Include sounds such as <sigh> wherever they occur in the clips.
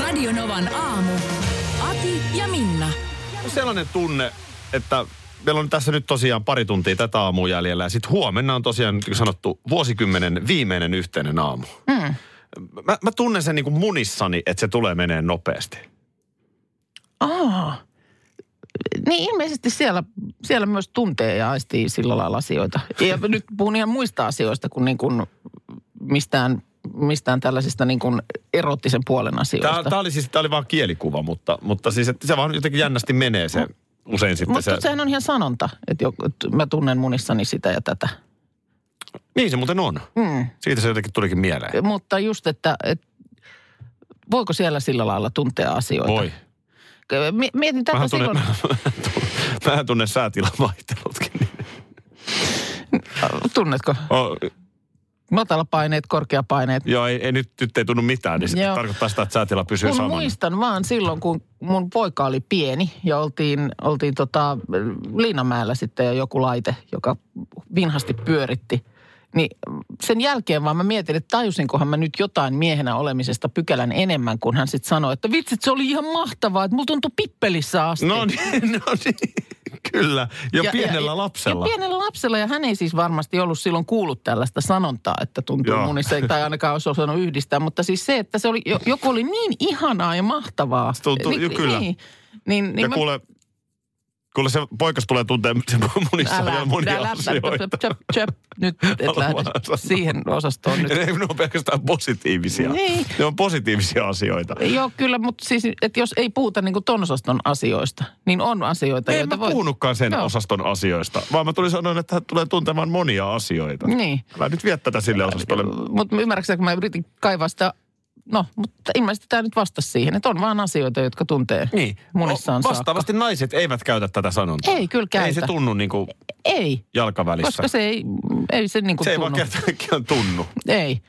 Radionovan aamu. Ati ja Minna. sellainen tunne, että meillä on tässä nyt tosiaan pari tuntia tätä aamua jäljellä ja sitten huomenna on tosiaan niin kuin sanottu vuosikymmenen viimeinen yhteinen aamu. Mm. Mä, mä tunnen sen niin kuin munissani, että se tulee menee nopeasti. Aa. Niin ilmeisesti siellä, siellä myös tuntee ja aistii sillä lailla asioita. Ja nyt puhun ihan muista asioista kuin, niin kuin mistään, mistään tällaisista niin kuin erottisen puolen asioista. Tämä, tämä oli siis, tämä oli vaan kielikuva, mutta, mutta siis että se vaan jotenkin jännästi menee se usein sitten Mutta se. sehän on ihan sanonta, että, jo, että mä tunnen munissani sitä ja tätä. Niin se muuten on. Mm. Siitä se jotenkin tulikin mieleen. Mutta just, että, että voiko siellä sillä lailla tuntea asioita? Voi. Mi- Mietin tätä Mähän tunnen, silloin. <laughs> mähän tunnen säätilan vaihtelutkin. Tunnetko? Oh, Matalapaineet, korkeapaineet. joo, ei, ei nyt, nyt ei tunnu mitään, niin se tarkoittaa sitä, että säätila pysyy Kun samana. muistan vaan silloin, kun mun poika oli pieni ja oltiin, oltiin tota Liinamäellä sitten ja joku laite, joka vinhasti pyöritti. Niin sen jälkeen vaan mä mietin, että tajusinkohan mä nyt jotain miehenä olemisesta pykälän enemmän, kun hän sitten sanoi, että vitsit se oli ihan mahtavaa, että mulla tuntui pippelissä asti. No niin, <laughs> no niin. <laughs> Kyllä. Jo ja, pienellä ja, lapsella. Ja pienellä lapsella, ja hän ei siis varmasti ollut silloin kuullut tällaista sanontaa, että tuntuu Joo. munissa, tai ainakaan olisi osannut yhdistää. Mutta siis se, että se oli, jo- joku oli niin ihanaa ja mahtavaa. Se tuntuu- jo, kyllä. Niin, niin, niin ja mä- kuule, kuule se poikas tulee tuntea se monissa älä, monia älä, asioita. Chöp, chöp, nyt et lähde siihen osastoon nyt. Ne, ne on pelkästään positiivisia. Niin. Ne on positiivisia asioita. Joo, kyllä, mutta siis, että jos ei puhuta niin kuin ton osaston asioista, niin on asioita, En joita mä voi... puhunutkaan sen Joo. osaston asioista, vaan mä tulin sanoa, että hän tulee tuntemaan monia asioita. Niin. Älä nyt vie tätä sille osastolle. Mutta ymmärrätkö, kun mä yritin kaivaa sitä... No, mutta ilmeisesti tämä nyt vastasi siihen, että on vaan asioita, jotka tuntee Niin. munissaan O- Vastaavasti naiset eivät käytä tätä sanontaa. Ei kyllä käytä. Ei se tunnu niin kuin saakka. Ei, jalkavälissä. koska se ei, ei se niin kuin se ei tunnu. vaan kerta kaikkiaan tunnu. Ei.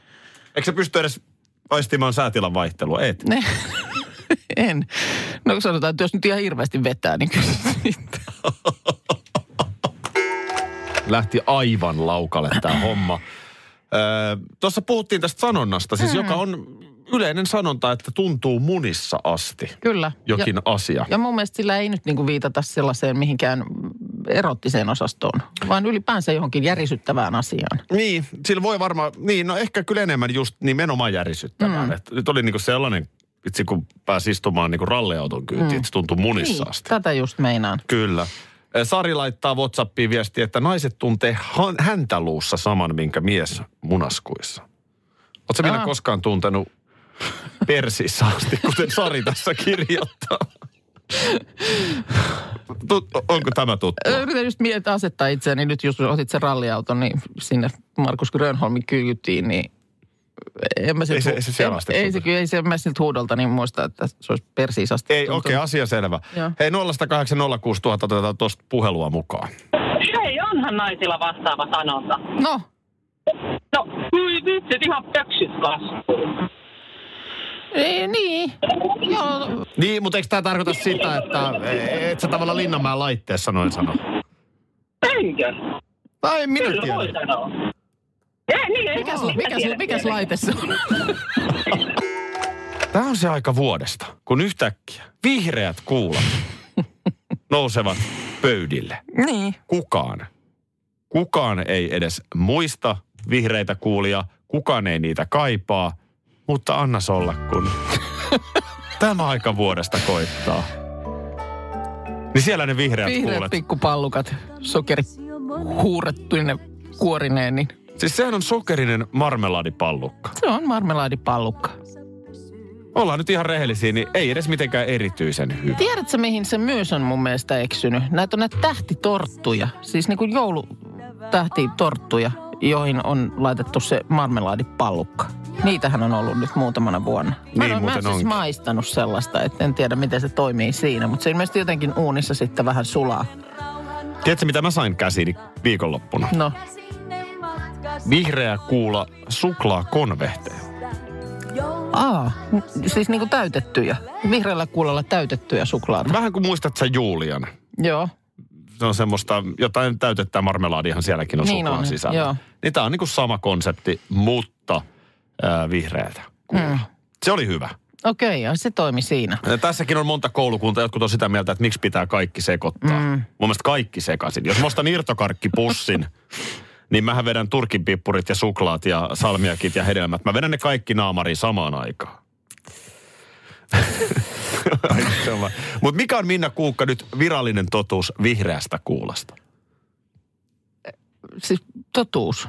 Eikö se pysty edes aistimaan säätilan vaihtelua? Et. Ne, <laughs> en. No sanotaan, että jos nyt ihan hirveästi vetää, niin kyllä. Lähti aivan laukalle tämä homma. Öö, Tuossa puhuttiin tästä sanonnasta, siis mm. joka on yleinen sanonta, että tuntuu munissa asti Kyllä. jokin ja, asia. ja mun mielestä sillä ei nyt niin kuin viitata sellaiseen mihinkään erottiseen osastoon, vaan ylipäänsä johonkin järisyttävään asiaan. Niin, sillä voi varmaan, niin no ehkä kyllä enemmän just nimenomaan järisyttävään. Mm. Nyt oli niinku sellainen, itse kun pääsi istumaan niinku ralliauton kyytiin, mm. että se tuntui munissa Niin, asti. tätä just meinaan. Kyllä. Sari laittaa Whatsappiin viestiä, että naiset tuntee han- häntä luussa saman, minkä mies munaskuissa. Oletko minä Aa. koskaan tuntenut persissä asti, kuten Sari tässä kirjoittaa? Tut, onko tämä tuttu? Yritän just miettiä asettaa itseäni nyt, jos otit sen ralliauton, niin sinne Markus Grönholmin kyytiin, niin en mä Ei se- ei se siellä en- asti Ei se, kyllä- ei se mä siltä huudolta niin muista, että se olisi persiis asti. Ei, okei, okay, asia selvä. Joo. Hei, 0806000 otetaan tuosta puhelua mukaan. Hei, onhan naisilla vastaava sanonta. No, No, vitsit, ihan pöksyt kasvuu. Ei, niin. Joo, Niin, mutta eikö tämä tarkoita sitä, että et sä tavallaan Linnanmäen laitteessa noin sano? Enkö? Tai en minä Kyllä voi tiedä. sanoa. Ei, niin, ei mikäs, voi. Mä mikäs, tiedän, mikäs tiedän. laite se on? Tämä on se aika vuodesta, kun yhtäkkiä vihreät kuulat nousevat pöydille. niin. Kukaan, kukaan ei edes muista vihreitä kuulia, kukaan ei niitä kaipaa, mutta annas olla, kun <laughs> tämä aika vuodesta koittaa. Niin siellä ne vihreät, Vihreät kuulet. pikkupallukat, sokeri huurettuinen kuorineen, niin Siis sehän on sokerinen marmeladipallukka. se on marmelaadipallukka. Ollaan nyt ihan rehellisiä, niin ei edes mitenkään erityisen hyvä. Tiedätkö, mihin se myös on mun mielestä eksynyt? Näitä on näitä tähtitorttuja, siis niin kuin joulutähtitorttuja, joihin on laitettu se marmelaadipallukka. Niitähän on ollut nyt muutamana vuonna. Mä Niin en, ole- mä en siis onkin. maistanut sellaista, että en tiedä miten se toimii siinä. Mutta se ilmeisesti jotenkin uunissa sitten vähän sulaa. Tiedätkö, mitä mä sain käsiini viikonloppuna? No, Vihreä kuula suklaakonvehteja. aa, siis niinku täytettyjä. Vihreällä kuulolla täytettyjä suklaata. Vähän kuin muistat sä Julian. Joo, Se on semmoista, jotain täytettää marmelaadihan sielläkin on Niin suklaa on, sisällä. joo. Niin tää on niinku sama konsepti, mutta äh, vihreältä. Mm. Se oli hyvä. okei, ja se toimi siinä. Ja Tässäkin on monta koulukuntaa, jotkut on sitä mieltä, että miksi pitää kaikki sekoittaa. Mm. Mun mielestä kaikki sekaisin. Jos mä ostan irtokarkkipussin, <laughs> niin mähän vedän turkinpippurit ja suklaat ja salmiakit ja hedelmät. Mä vedän ne kaikki naamariin samaan aikaan. <laughs> Mutta mikä on Minna Kuukka nyt virallinen totuus vihreästä kuulasta? Siis totuus.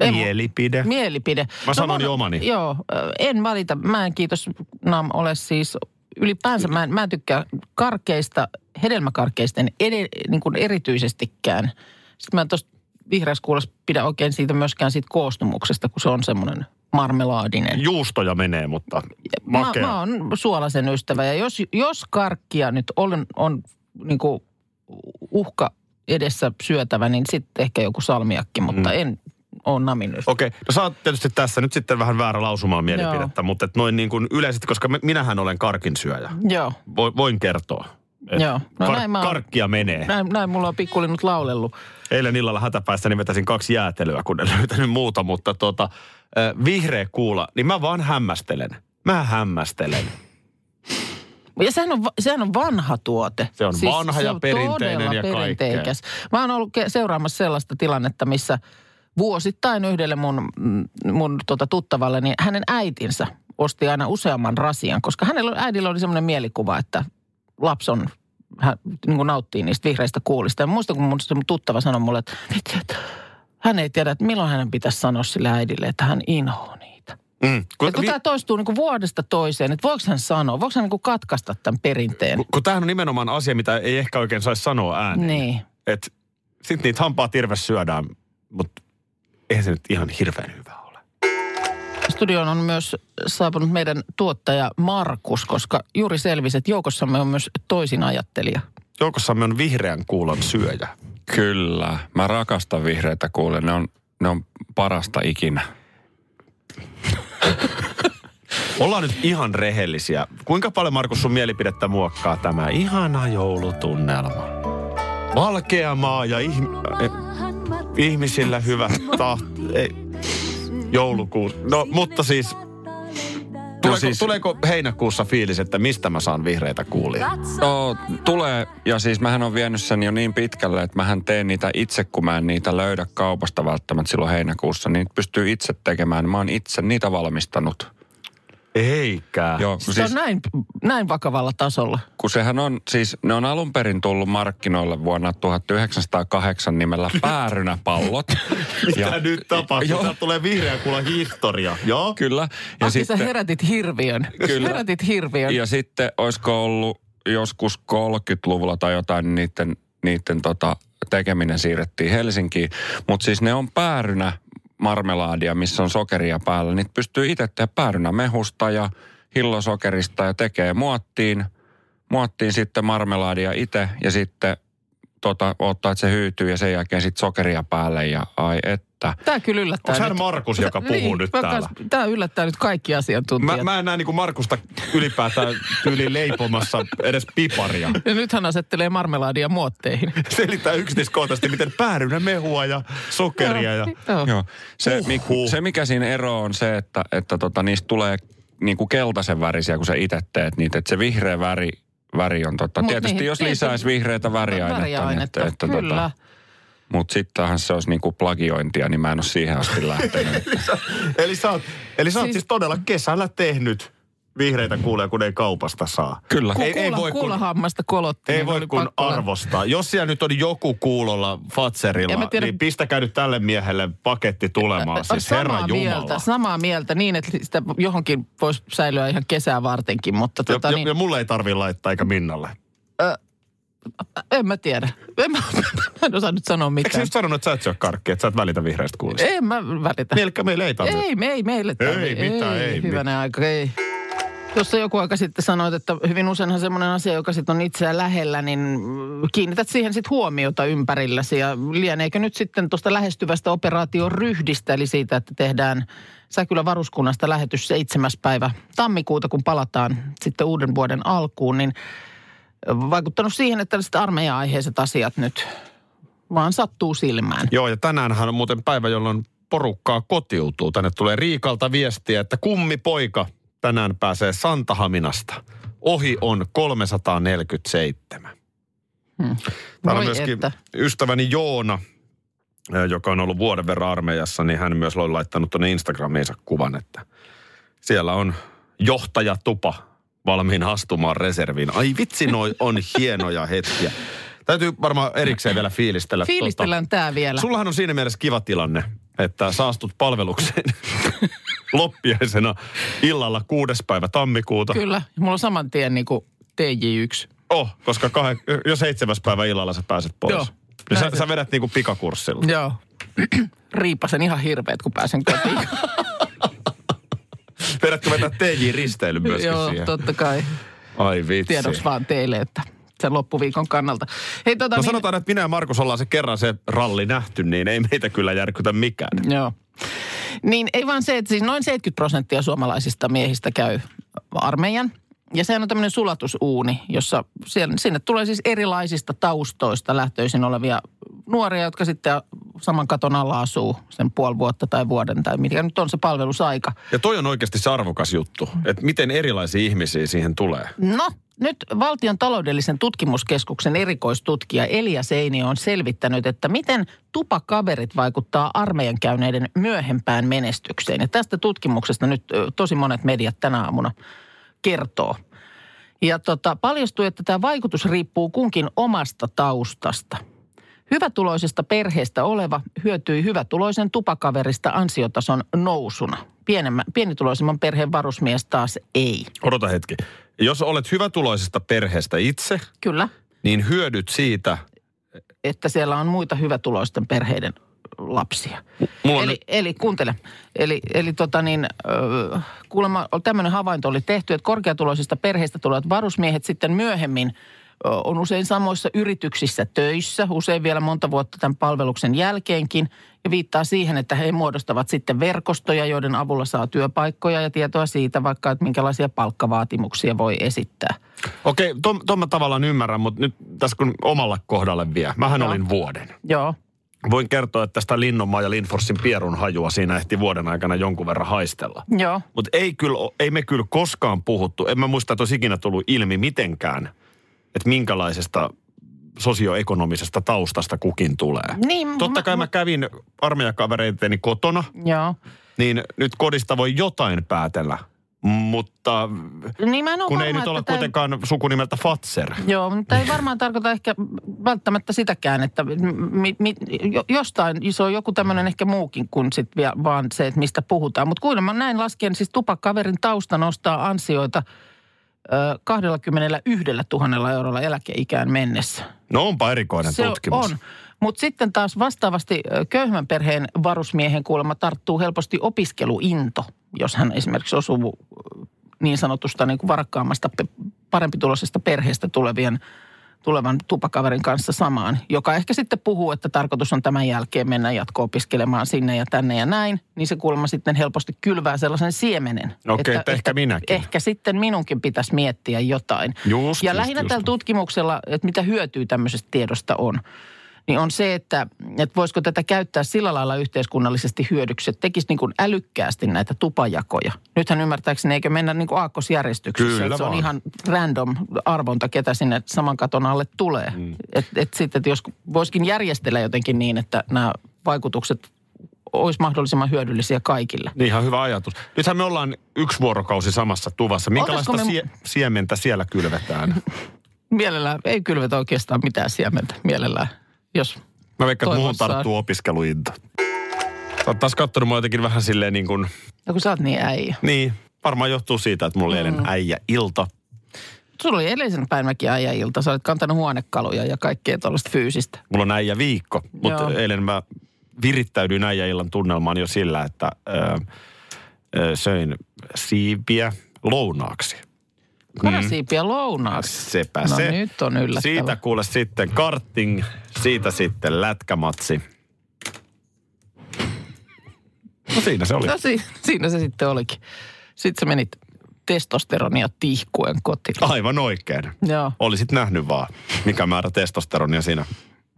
Ei mu- Mielipide. Mielipide. Mä sanon mun- jo omani. Joo, en valita. Mä en kiitos Nam ole siis ylipäänsä, mä en, mä en tykkää karkeista, hedelmäkarkeisten ed, niin kuin erityisestikään. Sitten mä en tuosta vihreässä kuulossa pidä oikein siitä myöskään siitä koostumuksesta, kun se on semmoinen marmelaadinen. Juustoja menee, mutta Mä, makea. mä oon suolaisen ystävä ja jos, jos karkkia nyt on, on niin kuin uhka edessä syötävä, niin sitten ehkä joku salmiakki, mutta Mm. en ole namin ystävä. Okei, no sä oot tietysti tässä nyt sitten vähän väärä lausumaan mielipidettä, mutta et noin niin kuin yleisesti, koska minähän olen karkinsyöjä. Joo, Vo, voin kertoa. Et Joo. No kar- näin mä oon- karkkia menee. näin, näin mulla on pikkulinnut laulellut. Eilen illalla hätäpäissä niin vetäsin kaksi jäätelyä, kun en <laughs> löytänyt muuta, mutta tota, vihreä kuula, niin mä vaan hämmästelen. Mä hämmästelen. Ja sehän on, sehän on vanha tuote. Se on vanha ja perinteinen todella ja perinteikäs. Mä oon ollut seuraamassa sellaista tilannetta, missä vuosittain yhdelle mun, mun tota tuttavalle, niin hänen äitinsä osti aina useamman rasian, koska hänellä äidillä oli semmoinen mielikuva, että lapsi on, hän niin kuin nauttii niistä vihreistä kuulista. Ja muistan, kun mun, se mun tuttava sanoi mulle, että, että hän ei tiedä, että milloin hänen pitäisi sanoa sille äidille, että hän inhoo niitä. Mm. Kun, kun vi- tämä toistuu niin kuin vuodesta toiseen, että voiko hän sanoa, voiko hän niin kuin katkaista tämän perinteen? kun, kun tämähän on nimenomaan asia, mitä ei ehkä oikein saisi sanoa ääneen. Niin. Et sit niitä hampaa tirves syödään, mutta eihän se nyt ihan hirveän hyvä ole. Studioon on myös saapunut meidän tuottaja Markus, koska juuri selvisi, että joukossamme on myös toisin ajattelija. Joukossamme on vihreän kuulan syöjä. Kyllä. Mä rakastan vihreitä kuulen. Ne on, ne on parasta ikinä. <laughs> Ollaan nyt ihan rehellisiä. Kuinka paljon, Markus, sun mielipidettä muokkaa tämä ihana joulutunnelma? Valkea maa ja eh, ihmisillä hyvä tahti. Ei. Joulukuu. No, mutta siis... Tuleeko, siis- tuleeko heinäkuussa fiilis, että mistä mä saan vihreitä kuulia? No, tulee, ja siis mähän on vienyt sen jo niin pitkälle, että mähän teen niitä itse, kun mä en niitä löydä kaupasta välttämättä silloin heinäkuussa. Niin pystyy itse tekemään. Mä oon itse niitä valmistanut. Eikä. Joo, Se siis on näin, näin vakavalla tasolla. kun sehän on, siis ne on alun perin tullut markkinoille vuonna 1908 nimellä päärynäpallot. <laughs> Mitä nyt tapahtuu? Joo. Täältä tulee vihreä kuulla historia. Joo? Kyllä. Ja Aki, sä herätit hirviön. Kyllä. Herätit hirviön. Ja sitten olisiko ollut joskus 30-luvulla tai jotain, niin niiden, niiden tota, tekeminen siirrettiin Helsinkiin. Mutta siis ne on päärynä marmelaadia, missä on sokeria päällä. Niitä pystyy itse tehdä päärynä mehusta ja hillosokerista ja tekee muottiin. Muottiin sitten marmelaadia itse ja sitten tota, ottaa, että se hyytyy ja sen jälkeen sitten sokeria päälle ja ai että. Tämä kyllä yllättää Onko hän nyt. Markus, joka puhuu niin, nyt mä täällä? kans- Tää yllättää nyt kaikki asiantuntijat. Mä, mä en näe niin Markusta ylipäätään tyyli leipomassa edes piparia. Ja nyt hän asettelee marmelaadia muotteihin. <laughs> Selittää yksityiskohtaisesti, miten päärynä mehua ja sokeria. Ja... Joo. Joo. Se, mi, Huhhuh. se mikä siinä ero on se, että, että tota, niistä tulee niinku keltaisen värisiä, kun sä itse teet niitä. Että se vihreä väri, väri on totta. Mut Tietysti niin, jos lisäisi vihreitä väriainetta. Väriainetta, niin että, että, kyllä. Tota, mutta sittenhän se olisi niinku plagiointia, niin mä en ole siihen asti <laughs> lähtenyt. Eli sä oot, eli sä oot Siis- siis todella kesällä tehnyt vihreitä kuulee, kun ei kaupasta saa. Kyllä. Ei- ei kuula, voi kun- kuulahammasta kolotti. Ei niin voi kun lähteä. arvostaa. Jos siellä nyt on joku kuulolla Fatserilla, tiedä- niin pistäkää nyt tälle miehelle paketti tulemaan. Siis samaa Herra mieltä, Jumala. samaa mieltä niin, että sitä johonkin voisi säilyä ihan kesää vartenkin, mutta Ja, tota ja, niin, ja mulle ei tarvi laittaa eikä Minnalle. En mä tiedä. En mä, <laughs> mä en osaa nyt sanoa Eikö sä mitään. just sanonut, että sä et syö karkkia, että sä et välitä vihreistä kuulista? En mä välitä. Meillä, meillä ei tarvitse. Ei, me ei meille tarvi. Ei mitään, ei Hyvänen aika, ei. Tuossa joku aika sitten sanoit, että hyvin useinhan semmoinen asia, joka sitten on itseä lähellä, niin kiinnität siihen sitten huomiota ympärilläsi. Ja lieneekö nyt sitten tuosta lähestyvästä operaation ryhdistä, eli siitä, että tehdään Säkylä varuskunnasta lähetys 7. päivä tammikuuta, kun palataan sitten uuden vuoden alkuun, niin vaikuttanut siihen, että tällaiset armeija-aiheiset asiat nyt vaan sattuu silmään. Joo, ja tänäänhän on muuten päivä, jolloin porukkaa kotiutuu. Tänne tulee Riikalta viestiä, että kummi poika tänään pääsee Santahaminasta. Ohi on 347. Hmm. Täällä on myöskin että. ystäväni Joona, eh, joka on ollut vuoden verran armeijassa, niin hän myös on laittanut tuonne Instagramiinsa kuvan, että siellä on johtajatupa valmiina astumaan reserviin. Ai vitsi, noi on hienoja hetkiä. Täytyy varmaan erikseen vielä fiilistellä. Fiilistellään tämä vielä. Tota, sullahan on siinä mielessä kiva tilanne, että saastut palvelukseen <laughs> loppiaisena illalla kuudes päivä tammikuuta. Kyllä, mulla on saman tien niin kuin TJ1. Oh, koska kah- jo seitsemäs päivä illalla sä pääset pois. Joo. Niin sä, sä vedät niinku pikakurssilla. Joo. <clears throat> Riipasen ihan hirveet, kun pääsen kotiin. <laughs> Vedätkö vetää TJ-risteily myöskin Joo, siihen? totta kai. Ai vitsi. Tiedoksi vaan teille, että sen loppuviikon kannalta. Hei, tota, No niin, sanotaan, että minä ja Markus ollaan se kerran se ralli nähty, niin ei meitä kyllä järkytä mikään. Joo. Niin ei vaan se, että siis noin 70 prosenttia suomalaisista miehistä käy armeijan. Ja sehän on tämmöinen sulatusuuni, jossa siellä, sinne tulee siis erilaisista taustoista lähtöisin olevia nuoria, jotka sitten saman katon alla asuu sen puoli vuotta tai vuoden tai mikä nyt on se palvelusaika. Ja toi on oikeasti se arvokas juttu, että miten erilaisia ihmisiä siihen tulee. No, nyt valtion taloudellisen tutkimuskeskuksen erikoistutkija Elia Seini on selvittänyt, että miten tupakaverit vaikuttaa armeijan käyneiden myöhempään menestykseen. Ja tästä tutkimuksesta nyt tosi monet mediat tänä aamuna kertoo. Ja tota, paljastui, että tämä vaikutus riippuu kunkin omasta taustasta. Hyvätuloisesta perheestä oleva hyötyi hyvätuloisen tupakaverista ansiotason nousuna. Pienemmä, pienituloisimman perheen varusmies taas ei. Odota hetki. Jos olet hyvätuloisesta perheestä itse, Kyllä. niin hyödyt siitä. että siellä on muita hyvätuloisten perheiden lapsia. Mulla on Eli, nyt, eli kuuntele, eli, eli tota niin, ö, kuulemma tämmöinen havainto oli tehty, että korkeatuloisista perheistä tulevat varusmiehet sitten myöhemmin on usein samoissa yrityksissä töissä, usein vielä monta vuotta tämän palveluksen jälkeenkin, ja viittaa siihen, että he muodostavat sitten verkostoja, joiden avulla saa työpaikkoja ja tietoa siitä vaikka, että minkälaisia palkkavaatimuksia voi esittää. okei, ton mä tavallaan ymmärrän, mutta nyt tässä kun omalla kohdalle vie. Mähän Joo. olin vuoden. Joo, Voin kertoa, että tästä Linnonmaa ja Linforsin pierun hajua siinä ehti vuoden aikana jonkun verran haistella. joo. Mutta ei, kyllä, ei me kyllä koskaan puhuttu, en mä muista, että olisi ikinä tullut ilmi mitenkään, että minkälaisesta sosioekonomisesta taustasta kukin tulee. Niin, Totta mä- kai mä kävin armeijakavereiteni kotona, Joo. niin nyt kodista voi jotain päätellä. Mutta Niin mä en kun varma, ei nyt olla tää- sukunimeltä sukunimeltä Fatser. Joo, mutta ei varmaan tarkoita ehkä välttämättä sitäkään, että mi, mi, jo- jostain se on joku tämmöinen ehkä muukin kuin sit vaan se, että mistä puhutaan. Mutta kuulemma näin laskien siis tupakkaverin tausta nostaa ansioita 21 000 eurolla eläkeikään mennessä. No onpa erikoinen Se tutkimus. on. Mutta sitten taas vastaavasti köyhmän perheen varusmiehen kuulemma tarttuu helposti opiskeluinto, jos hän esimerkiksi osuu niin sanotusta niin kuin varakkaammasta, parempituloisesta perheestä tulevien tulevan tupakaverin kanssa samaan, joka ehkä sitten puhuu, että tarkoitus on tämän jälkeen mennä jatko-opiskelemaan sinne ja tänne ja näin, niin se kuulemma sitten helposti kylvää sellaisen siemenen. Okei, että ehkä minäkin. Ehkä sitten minunkin pitäisi miettiä jotain. Just, ja just, lähinnä just. tällä tutkimuksella, että mitä hyötyä tämmöisestä tiedosta on, niin on se, että, että voisiko tätä käyttää sillä lailla yhteiskunnallisesti hyödyksi, että tekisi niin kuin älykkäästi näitä tupajakoja. Nythän ymmärtääkseni eikö mennä niin kuin aakkosjärjestyksessä, Kyllä että se on ihan random arvonta, ketä sinne saman katon alle tulee. Mm. Että et sitten, että jos voisikin järjestellä jotenkin niin, että nämä vaikutukset olisi mahdollisimman hyödyllisiä kaikille. Niin ihan hyvä ajatus. Nythän me ollaan yksi vuorokausi samassa tuvassa. Minkälaista me- sie- siementä siellä kylvetään? <laughs> Mielellään ei kylvetä oikeastaan mitään siementä mielellään, jos Mä veikkaan, että muuhun tarttuu opiskeluinto. Sä oot taas kattonut mua jotenkin vähän silleen niin kuin, no kun sä oot niin äijä. niin, varmaan johtuu siitä, että mulla mm. eilen äijä ilta. sulla oli edellisen päivänäkin ajailta. Sä olet kantanut huonekaluja ja kaikkea tuollaista fyysistä. Mulla on äijä viikko, mutta Joo. eilen mä virittäydyin äijä illan tunnelmaan jo sillä, että ö, ö, söin siipiä lounaaksi. Karasiipiä lounaaksi. Sepä No se. nyt on yllättävä. Siitä kuule sitten karting, siitä sitten lätkämatsi. No siinä se oli. No si- siinä se sitten olikin. Sitten sä menit testosteronia tihkuen kotiin. Aivan oikein. Joo, Olisit nähnyt vaan, mikä määrä testosteronia siinä.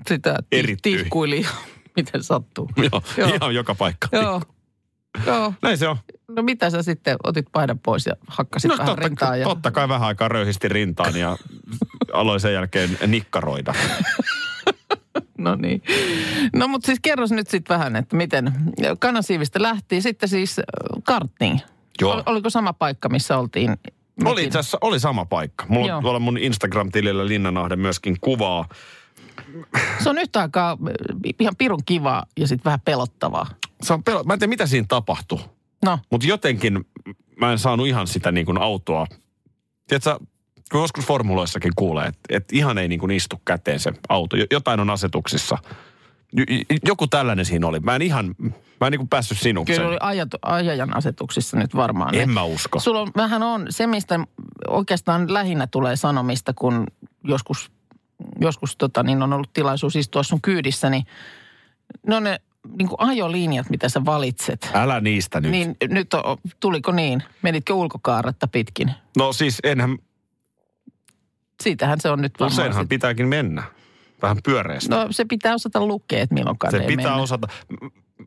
sitä ti- tihkuili. <laughs> Miten sattuu. Joo, Joo. ihan joka paikka. Joo. Joo. Näin se on. No mitä sä sitten otit paidan pois ja hakkasit No vähän totta, rintaa ja... totta kai vähän aikaa röyhisti rintaan ja <laughs> aloin sen jälkeen nikkaroida. <laughs> <laughs> No niin. No mutta siis kerros nyt sitten vähän, että miten kanasiivistä lähti. Sitten siis äh, karting. Joo. Ol, oliko sama paikka, missä oltiin? Oli mekin? itse asiassa oli sama paikka. Mulla Joo. on tuolla mun Instagram-tilillä Linnanahde myöskin kuvaa. Se on yhtä aikaa äh, ihan pirun kivaa ja sitten vähän pelottavaa. Se on pelo- mä en tiedä, mitä siinä tapahtui. No, Mutta jotenkin mä en saanut ihan sitä niin kuin autoa. Tiedätkö, kun joskus formuloissakin kuulee, että, että ihan ei niin kuin istu käteen se auto. Jo- Jotain on asetuksissa. Joku tällainen siinä oli. Mä en ihan, mä en niin kuin päässyt sinukseen. kyllä oli ajat, ajajan asetuksissa nyt varmaan. En mä usko. Sulla on, vähän on se, mistä oikeastaan lähinnä tulee sanomista, kun joskus, joskus tota, niin on ollut tilaisuus istua sun kyydissä, niin ne on ne niin kuin ajolinjat, mitä sä valitset. Älä niistä nyt. Niin nyt on, tuliko niin? Menitkö ulkokaaretta pitkin? No siis enhän, Siitähän se on nyt varmaan. useinhan sit- pitääkin mennä. Vähän pyöreästi. No se pitää osata lukea, että milloinkaan Se pitää mennä. osata.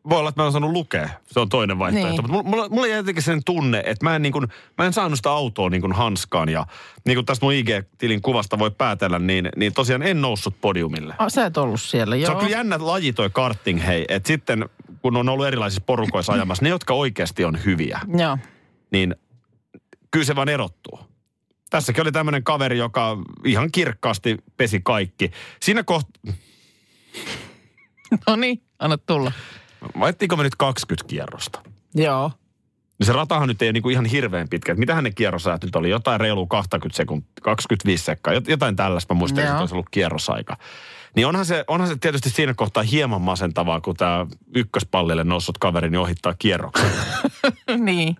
Voi olla, että mä en osannut lukea. Se on toinen vaihtoehto. Niin. Mutta mulla, mulla, jäi jotenkin sen tunne, että mä en, niin kuin, mä en saanut sitä autoa niin kuin hanskaan. Ja niin kuin tästä mun IG-tilin kuvasta voi päätellä, niin, niin tosiaan en noussut podiumille. Ah, sä et ollut siellä, Se joo. on kyllä jännä laji toi karting, hei. Että sitten kun on ollut erilaisissa porukoissa ajamassa, ne jotka oikeasti on hyviä, Joo. niin kyllä se vaan erottuu. Tässäkin oli tämmöinen kaveri, joka ihan kirkkaasti pesi kaikki. Siinä kohtaa, <laughs> No niin, anna tulla. vaihtiinko me nyt 20 kierrosta? Joo. Niin se ratahan nyt ei ole niinku ihan hirveän pitkä. Et Mitähän ne kierrosajat nyt oli? Jotain reilu 20 sekuntia, 25 sekkaa. Jot- Jotain tällaista mä muistan, että olisi ollut kierrosaika. Niin onhan se, onhan se tietysti siinä kohtaa hieman masentavaa, kun tämä ykköspallille noussut kaveri niin ohittaa kierroksen. <laughs> niin,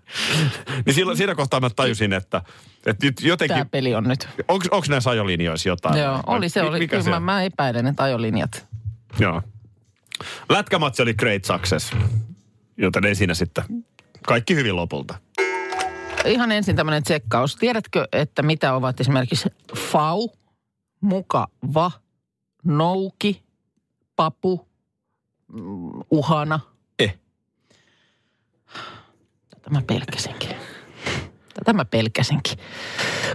niin silloin, siinä kohtaa mä tajusin, että, että nyt jotenkin, tämä peli on nyt. onko näissä ajolinjoissa jotain? Joo, oli se. Oli, mikä kyllä se mä, mä epäilen, että ajolinjat. Joo. Lätkämatsi oli great success, joten ei siinä sitten kaikki hyvin lopulta. Ihan ensin tämmöinen tsekkaus. Tiedätkö, että mitä ovat esimerkiksi FAU, mukava, nouki, papu, mm, uhana? Eh. Tätä mä pelkäsinkin. Tätä mä pelkäsinkin.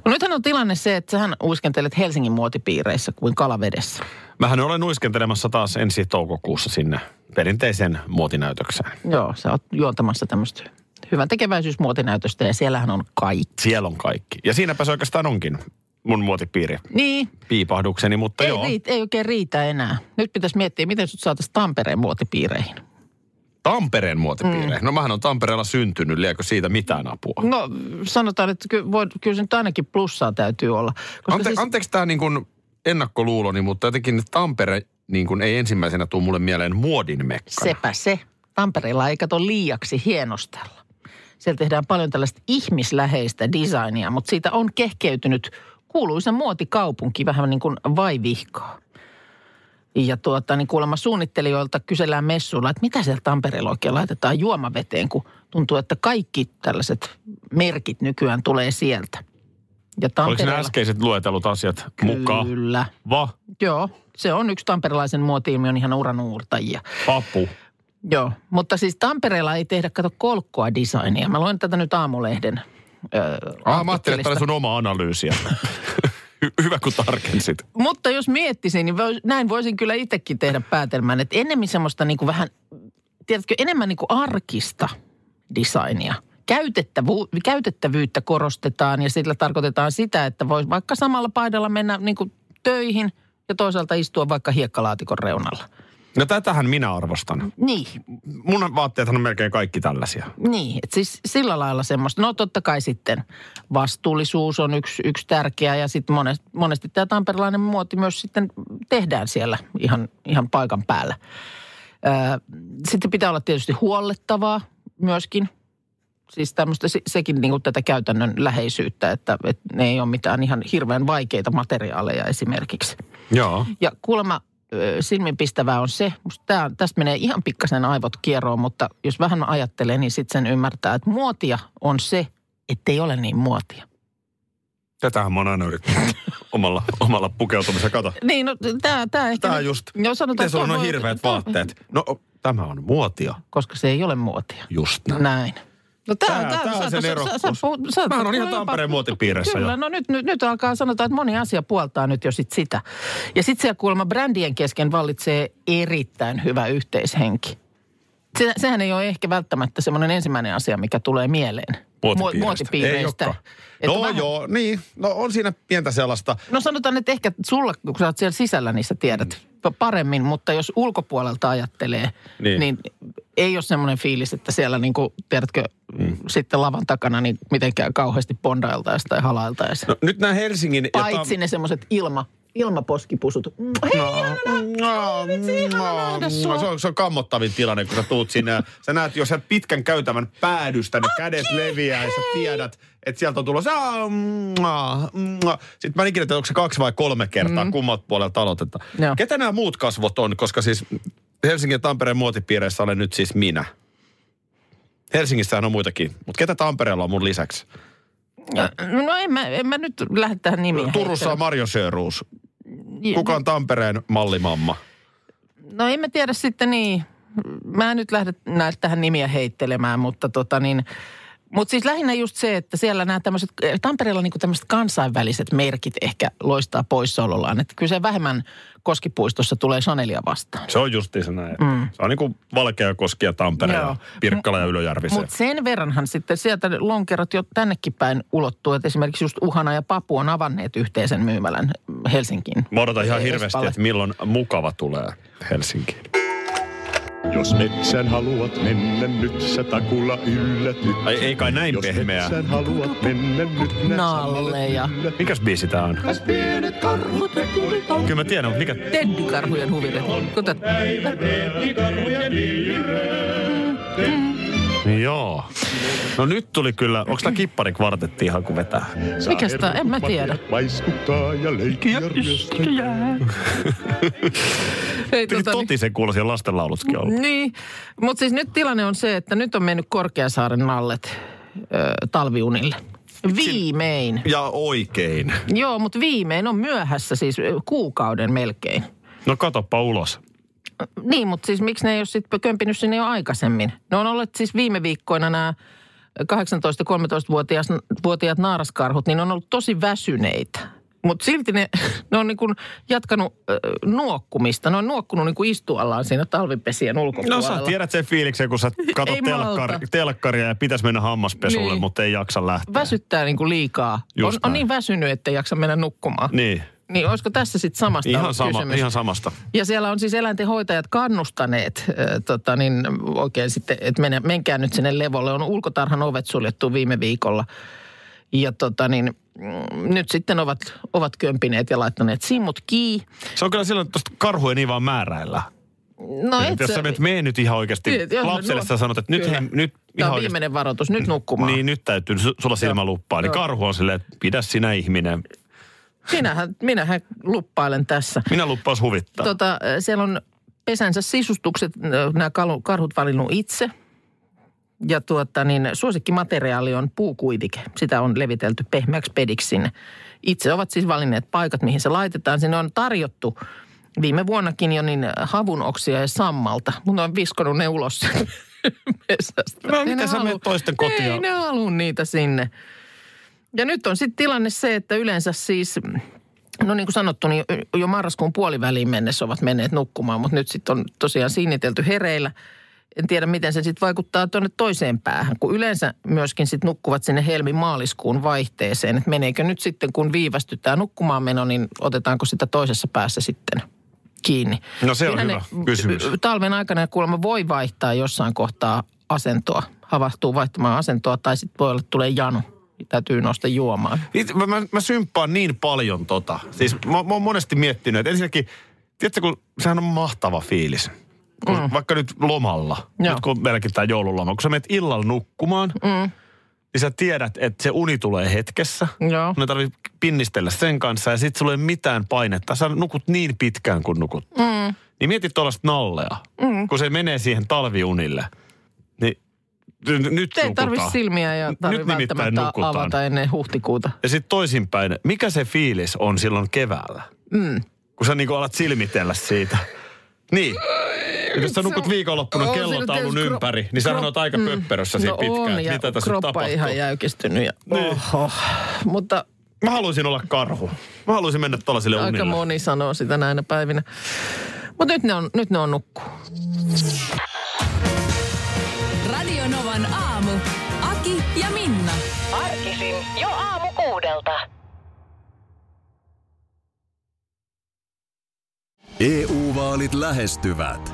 No nythän on tilanne se, että sähän uiskentelet Helsingin muotipiireissä kuin kalavedessä. Mähän olen uiskentelemassa taas ensi toukokuussa sinne perinteiseen muotinäytökseen. Joo, sä oot juontamassa tämmöistä hyvän tekeväisyysmuotinäytöstä ja siellähän on kaikki. Siellä on kaikki. Ja siinäpä se oikeastaan onkin mun muotipiiri Niin, piipahdukseni, mutta ei, joo. riit, ei oikein riitä enää. Nyt pitäisi miettiä, miten sut saataisiin Tampereen muotipiireihin. Tampereen muotipiiri. Mm. No mähän on Tampereella syntynyt, liekö siitä mitään apua? No sanotaan, että ky, voi, kyllä se nyt ainakin plussaa täytyy olla. Koska Ante, siis, Anteeksi tämä niin kuin ennakkoluuloni, mutta jotenkin Tampere niin kuin ei ensimmäisenä tule mulle mieleen muodin mekkana. sepä se. Tampereella ei kato liiaksi hienostella. Siellä tehdään paljon tällaista ihmisläheistä designia, mutta siitä on kehkeytynyt kuuluisa muotikaupunki vähän niin kuin vaivihkaa. Ja tuota, niin kuulemma suunnittelijoilta kysellään messuilla, että mitä siellä Tampereella oikein laitetaan juomaveteen, kun tuntuu, että kaikki tällaiset merkit nykyään tulee sieltä. Ja Oliko ne äskeiset luetellut asiat mukaan? Kyllä. Va, Joo, se on yksi tamperelaisen muoti-ilmiön ihan uranuurtajia. papu. Joo, mutta siis Tampereella ei tehdä, kato, kolkkoa designia. Mä luen tätä nyt aamulehden Ah, mä ajattelin, että tämä oli sun oma analyysiä. <laughs> Hy- Hyvä, kun tarkensit. Mutta jos miettisin, niin näin voisin kyllä itsekin tehdä päätelmän, että ennemmin semmoista niin kuin vähän, tiedätkö, enemmän niin kuin arkista designia. Käytettävy, käytettävyyttä korostetaan ja sillä tarkoitetaan sitä, että voisi vaikka samalla paidalla mennä niin kuin töihin ja toisaalta istua vaikka hiekkalaatikon reunalla. No tätähän minä arvostan. Niin, Mun vaatteet on melkein kaikki tällaisia. Niin, että siis sillä lailla semmoista. No totta kai sitten vastuullisuus on yksi, yksi tärkeä ja sitten monesti, monesti tämä tamperilainen muoti myös sitten tehdään siellä ihan, ihan paikan päällä. Sitten pitää olla tietysti huollettavaa myöskin. Siis tämmöistä, se- sekin niin kuin tätä käytännön läheisyyttä, että, että ne ei ole mitään ihan hirveän vaikeita materiaaleja esimerkiksi. Joo. Ja kuulemma silminpistävää on se, tää, tästä menee ihan pikkasen aivot kieroon, mutta jos vähän ajattelee, niin sitten sen ymmärtää, että muotia on se, ettei ole niin muotia. Tätähän mä oon aina yrittänyt <laughs> omalla, omalla pukeutumisella. Kato. Niin, no tämä tää ehkä... Tää just. Joo, sanotaan, Miten sulla on voi- hirveät vaatteet? No tämä on muotia. Koska se ei ole muotia. Just näin. Näin. No tää, Tää- tää on sen erokkuus. Mähän on ihan Tampereen muotipiirissä Kyllä, jo. no nyt, nyt, nyt alkaa sanotaan, että moni asia puoltaa nyt jo sit sitä. Ja sitten siellä kuulemma brändien kesken vallitsee erittäin hyvä yhteishenki. Se, sehän ei ole ehkä välttämättä semmoinen ensimmäinen asia, mikä tulee mieleen. Mu- Ei muotipiireistä. olekaan. Että No vähän- joo, niin. No on siinä pientä sellaista. No sanotaan, että ehkä sulla, kun sä oot siellä sisällä, niin sä tiedät mm. paremmin, mutta jos ulkopuolelta ajattelee, Niin. niin, niin ei ole semmoinen fiilis, että siellä niin kuin, tiedätkö, mm. sitten lavan takana niin mitenkään kauheasti bondailtaisiin tai halailtaisiin. No, nyt nämä Helsingin... Paitsi ne semmoiset ilma, ilmaposkipusut. Mm, Hei, No, ihana nähdä sua. se, on, se on kammottavin tilanne, kun sä tuut sinne sä näet jo sen pitkän käytävän päädystä, ne kädet leviää ja sä tiedät, että sieltä on tulossa. "Aa, mua, mua." Sitten mä en ikinä tiedä, onko se kaksi vai kolme kertaa, mm. kummat puolelta aloitetaan. Ketä nämä muut kasvot on, koska siis Helsingin ja Tampereen muotipiireissä olen nyt siis minä. Helsingissähän on muitakin, mutta ketä Tampereella on mun lisäksi? No en mä, en mä nyt lähde tähän nimiin. Turussa on Marjo Sjöruus. heittämään. Kuka on Tampereen mallimamma? No en mä tiedä sitten niin. Mä en nyt lähde näitä tähän nimiä heittelemään, mutta tota niin... Mutta siis lähinnä just se, että siellä nämä tämmöiset, Tampereella niinku tämmöiset kansainväliset merkit ehkä loistaa poissaolollaan. Että kyllä se vähemmän Koskipuistossa tulee Chanelia vastaan. Se on justiinsa näin. Mm. Se on niin kuin Valkeakoski ja Tampere Joo. ja Pirkkala ja Ylöjärvi. Mutta sen verranhan sitten sieltä lonkerot jo tännekin päin ulottuu, että esimerkiksi just Uhana ja Papu on avanneet yhteisen myymälän Helsinkiin. Mä odotan ihan hirveästi, että milloin mukava tulee Helsinkiin. Jos metsän haluat mennä nyt, sä takulla yllätyt. Ai ei kai näin Jos pehmeää. metsän haluat mennä nyt, nää Nalleja. samalla yllätyt. Mikäs biisi tää on? Pienet karhut ne kulitavat. Kyllä mä tiedän, mutta mikä... Teddykarhujen huville. Kuten, Joo. No nyt tuli kyllä, onko tää kippari kvartetti ihan kun vetää? Mikäs tää? En mä tiedä. Vaiskuttaa ja leikkiä. <laughs> Ei, tota, niin, totisen kuulosia lastenlaulutkin ollut. niin, mutta siis nyt tilanne on se, että nyt on mennyt Korkeasaaren nallet ö, talviunille. Viimein. Ja oikein. Joo, mutta viimein on myöhässä siis kuukauden melkein. No katoppa ulos. Niin, mutta siis miksi ne ei ole sitten kömpinyt sinne jo aikaisemmin? Ne on ollut siis viime viikkoina nämä 18-13-vuotiaat naaraskarhut, niin ne on ollut tosi väsyneitä. Mutta silti ne, <laughs> ne on niin kuin jatkanut ö, nuokkumista. Ne on nuokkunut niin kuin istuallaan siinä talvipesien No ulkopuolella. sä tiedät sen fiiliksen, kun sä <laughs> katot telkkari, telkkaria ja pitäisi mennä hammaspesulle, Niin. mutta ei jaksa lähteä. Väsyttää niin kuin liikaa. On, Just on näin. niin väsynyt, että ei jaksa mennä nukkumaan. Niin, Niin olisiko tässä sitten samasta ihan, sama, kysymys? ihan samasta. Ja siellä on siis eläintenhoitajat kannustaneet, äh, tota niin, oikein sitten, että menkää nyt sinne levolle. On ulkotarhan ovet suljettu viime viikolla. Ja tota niin, mm, nyt sitten ovat, ovat kömpineet ja laittaneet simmut kii. Se on kyllä silloin, että tuosta karhu ei niin vaan määräillä. No Et jos sä menet, mene nyt ihan oikeasti jos- lapselle, no, sä sanot, että nyt, hei, nyt Tämä ihan on oikeasti, viimeinen varoitus, nyt nukkumaan. niin nyt täytyy su- sulla silmä luppaa. Niin karhu on silleen, että pidä sinä ihminen. Minähän, minähän luppailen tässä. Minä luppaus huvittaa. Tota, äh, siellä on pesänsä sisustukset, äh, nämä karhut valinnut itse. Ja tuota, niin suosikkimateriaali on puukuivike. Sitä on levitelty pehmeäksi pediksi sinne. Itse ovat siis valinneet paikat, mihin se laitetaan. Sinne on tarjottu viime vuonnakin jo niin havunoksia ja sammalta. Mun on viskonut ne ulos <laughs> pesästä. No, ne sä menet toisten kotiin? Ei ne halua niitä sinne. Ja nyt on sitten tilanne se, että yleensä siis, no niin kuin sanottu, niin jo marraskuun puoliväliin mennessä ovat menneet nukkumaan, mutta nyt sitten on tosiaan sinnitelty hereillä. En tiedä, miten se sitten vaikuttaa tuonne toiseen päähän, kun yleensä myöskin sitten nukkuvat sinne helmi-maaliskuun vaihteeseen. Että meneekö nyt sitten, kun viivästytään nukkumaan meno, niin otetaanko sitä toisessa päässä sitten kiinni. No se on Kyllähän hyvä kysymys. y- Talven aikana kuulemma voi vaihtaa jossain kohtaa asentoa. Havahtuu vaihtamaan asentoa tai sitten voi olla, että tulee jano. Täytyy nousta juomaan. Itse, mä, mä, mä symppaan niin paljon tota. Siis mä, mä oon monesti miettinyt, että ensinnäkin, tiedätkö, kun sehän on mahtava fiilis. Kun, mm. Vaikka nyt lomalla, Joo. nyt kun melkein tämä joululoma, kun sä menet illalla nukkumaan, mm. niin sä tiedät, että se uni tulee hetkessä. Joo. Ne tarvii pinnistellä sen kanssa ja sit sulla ei ole mitään painetta. Sä nukut niin pitkään kuin nukut. Mm. Niin mieti tuollaista nallea, mm. kun se menee siihen talviunille. Niin nyt Te ei nukutaan. tarvitse silmiä ja Nyt tarvitse välttämättä nukutaan. avata ennen huhtikuuta. Ja sitten toisinpäin, mikä se fiilis on silloin keväällä? Mm. Kun sä niinku alat silmitellä siitä. Niin. Ja jos sä nukut viikonloppuna on siinä kellotaulun tietysti kro- ympäri, niin sähän kro- oot aika mm. pöppörössä siinä no pitkään. on, ja Mitä tässä kroppa tapahtuu? ihan jäykistynyt. Ja, Niin. oho. Mutta Mä haluaisin olla karhu. Mä haluaisin mennä tuollaisille aika unille. moni sanoo sitä näinä päivinä. Mutta nyt ne on, nyt ne on nukkuu. Radio Novan aamu. Aki ja Minna. Arkisin jo aamu kuudelta. EU-vaalit lähestyvät.